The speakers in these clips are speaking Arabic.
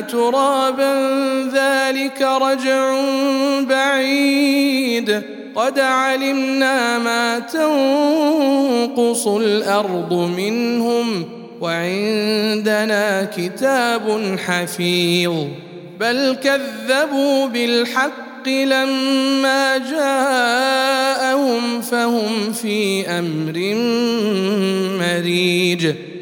ترابا ذلك رجع بعيد. قد علمنا ما تنقص الأرض منهم وعندنا كتاب حفيظ. بل كذبوا بالحق لما جاءهم فهم في أمر مريج.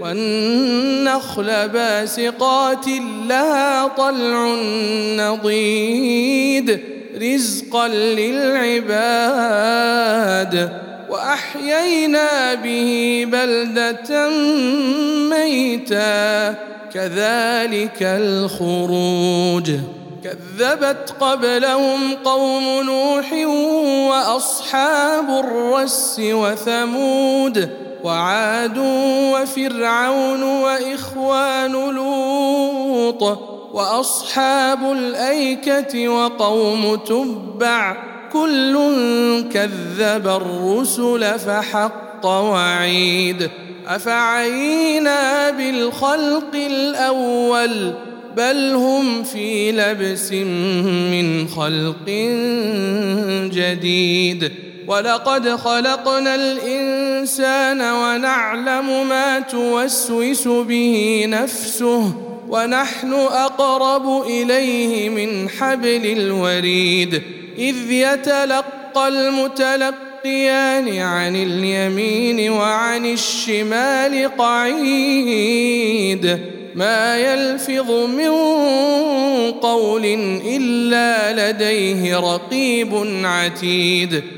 والنخل باسقات لها طلع نضيد رزقا للعباد. وأحيينا به بلدة ميتا كذلك الخروج. كذبت قبلهم قوم نوح وأصحاب الرس وثمود. وعاد وفرعون وإخوان لوط وأصحاب الأيكة وقوم تبع كل كذب الرسل فحق وعيد أفعينا بالخلق الأول بل هم في لبس من خلق جديد ولقد خلقنا الإنسان ونعلم ما توسوس به نفسه ونحن أقرب إليه من حبل الوريد إذ يتلقى المتلقيان عن اليمين وعن الشمال قعيد ما يلفظ من قول إلا لديه رقيب عتيد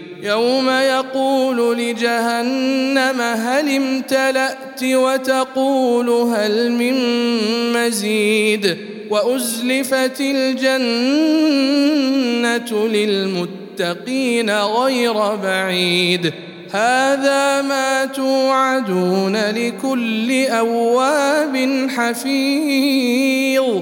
يوم يقول لجهنم هل امتلأت وتقول هل من مزيد وأزلفت الجنة للمتقين غير بعيد هذا ما توعدون لكل أواب حفيظ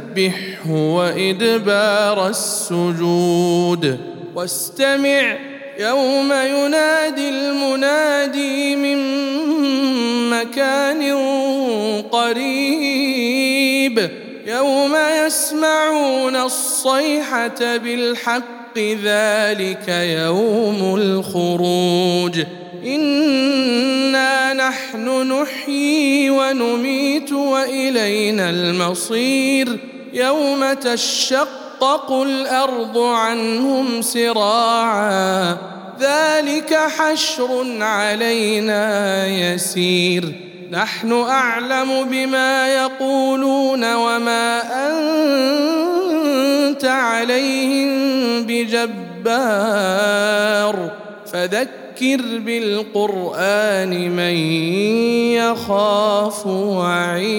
فسبحه وإدبار السجود. واستمع يوم ينادي المنادي من مكان قريب. يوم يسمعون الصيحة بالحق ذلك يوم الخروج. إنا نحن نحيي ونميت وإلينا المصير. يوم تشقق الأرض عنهم سراعا ذلك حشر علينا يسير. نحن أعلم بما يقولون وما أنت عليهم بجبار. فذكر بالقرآن من يخاف وعيد.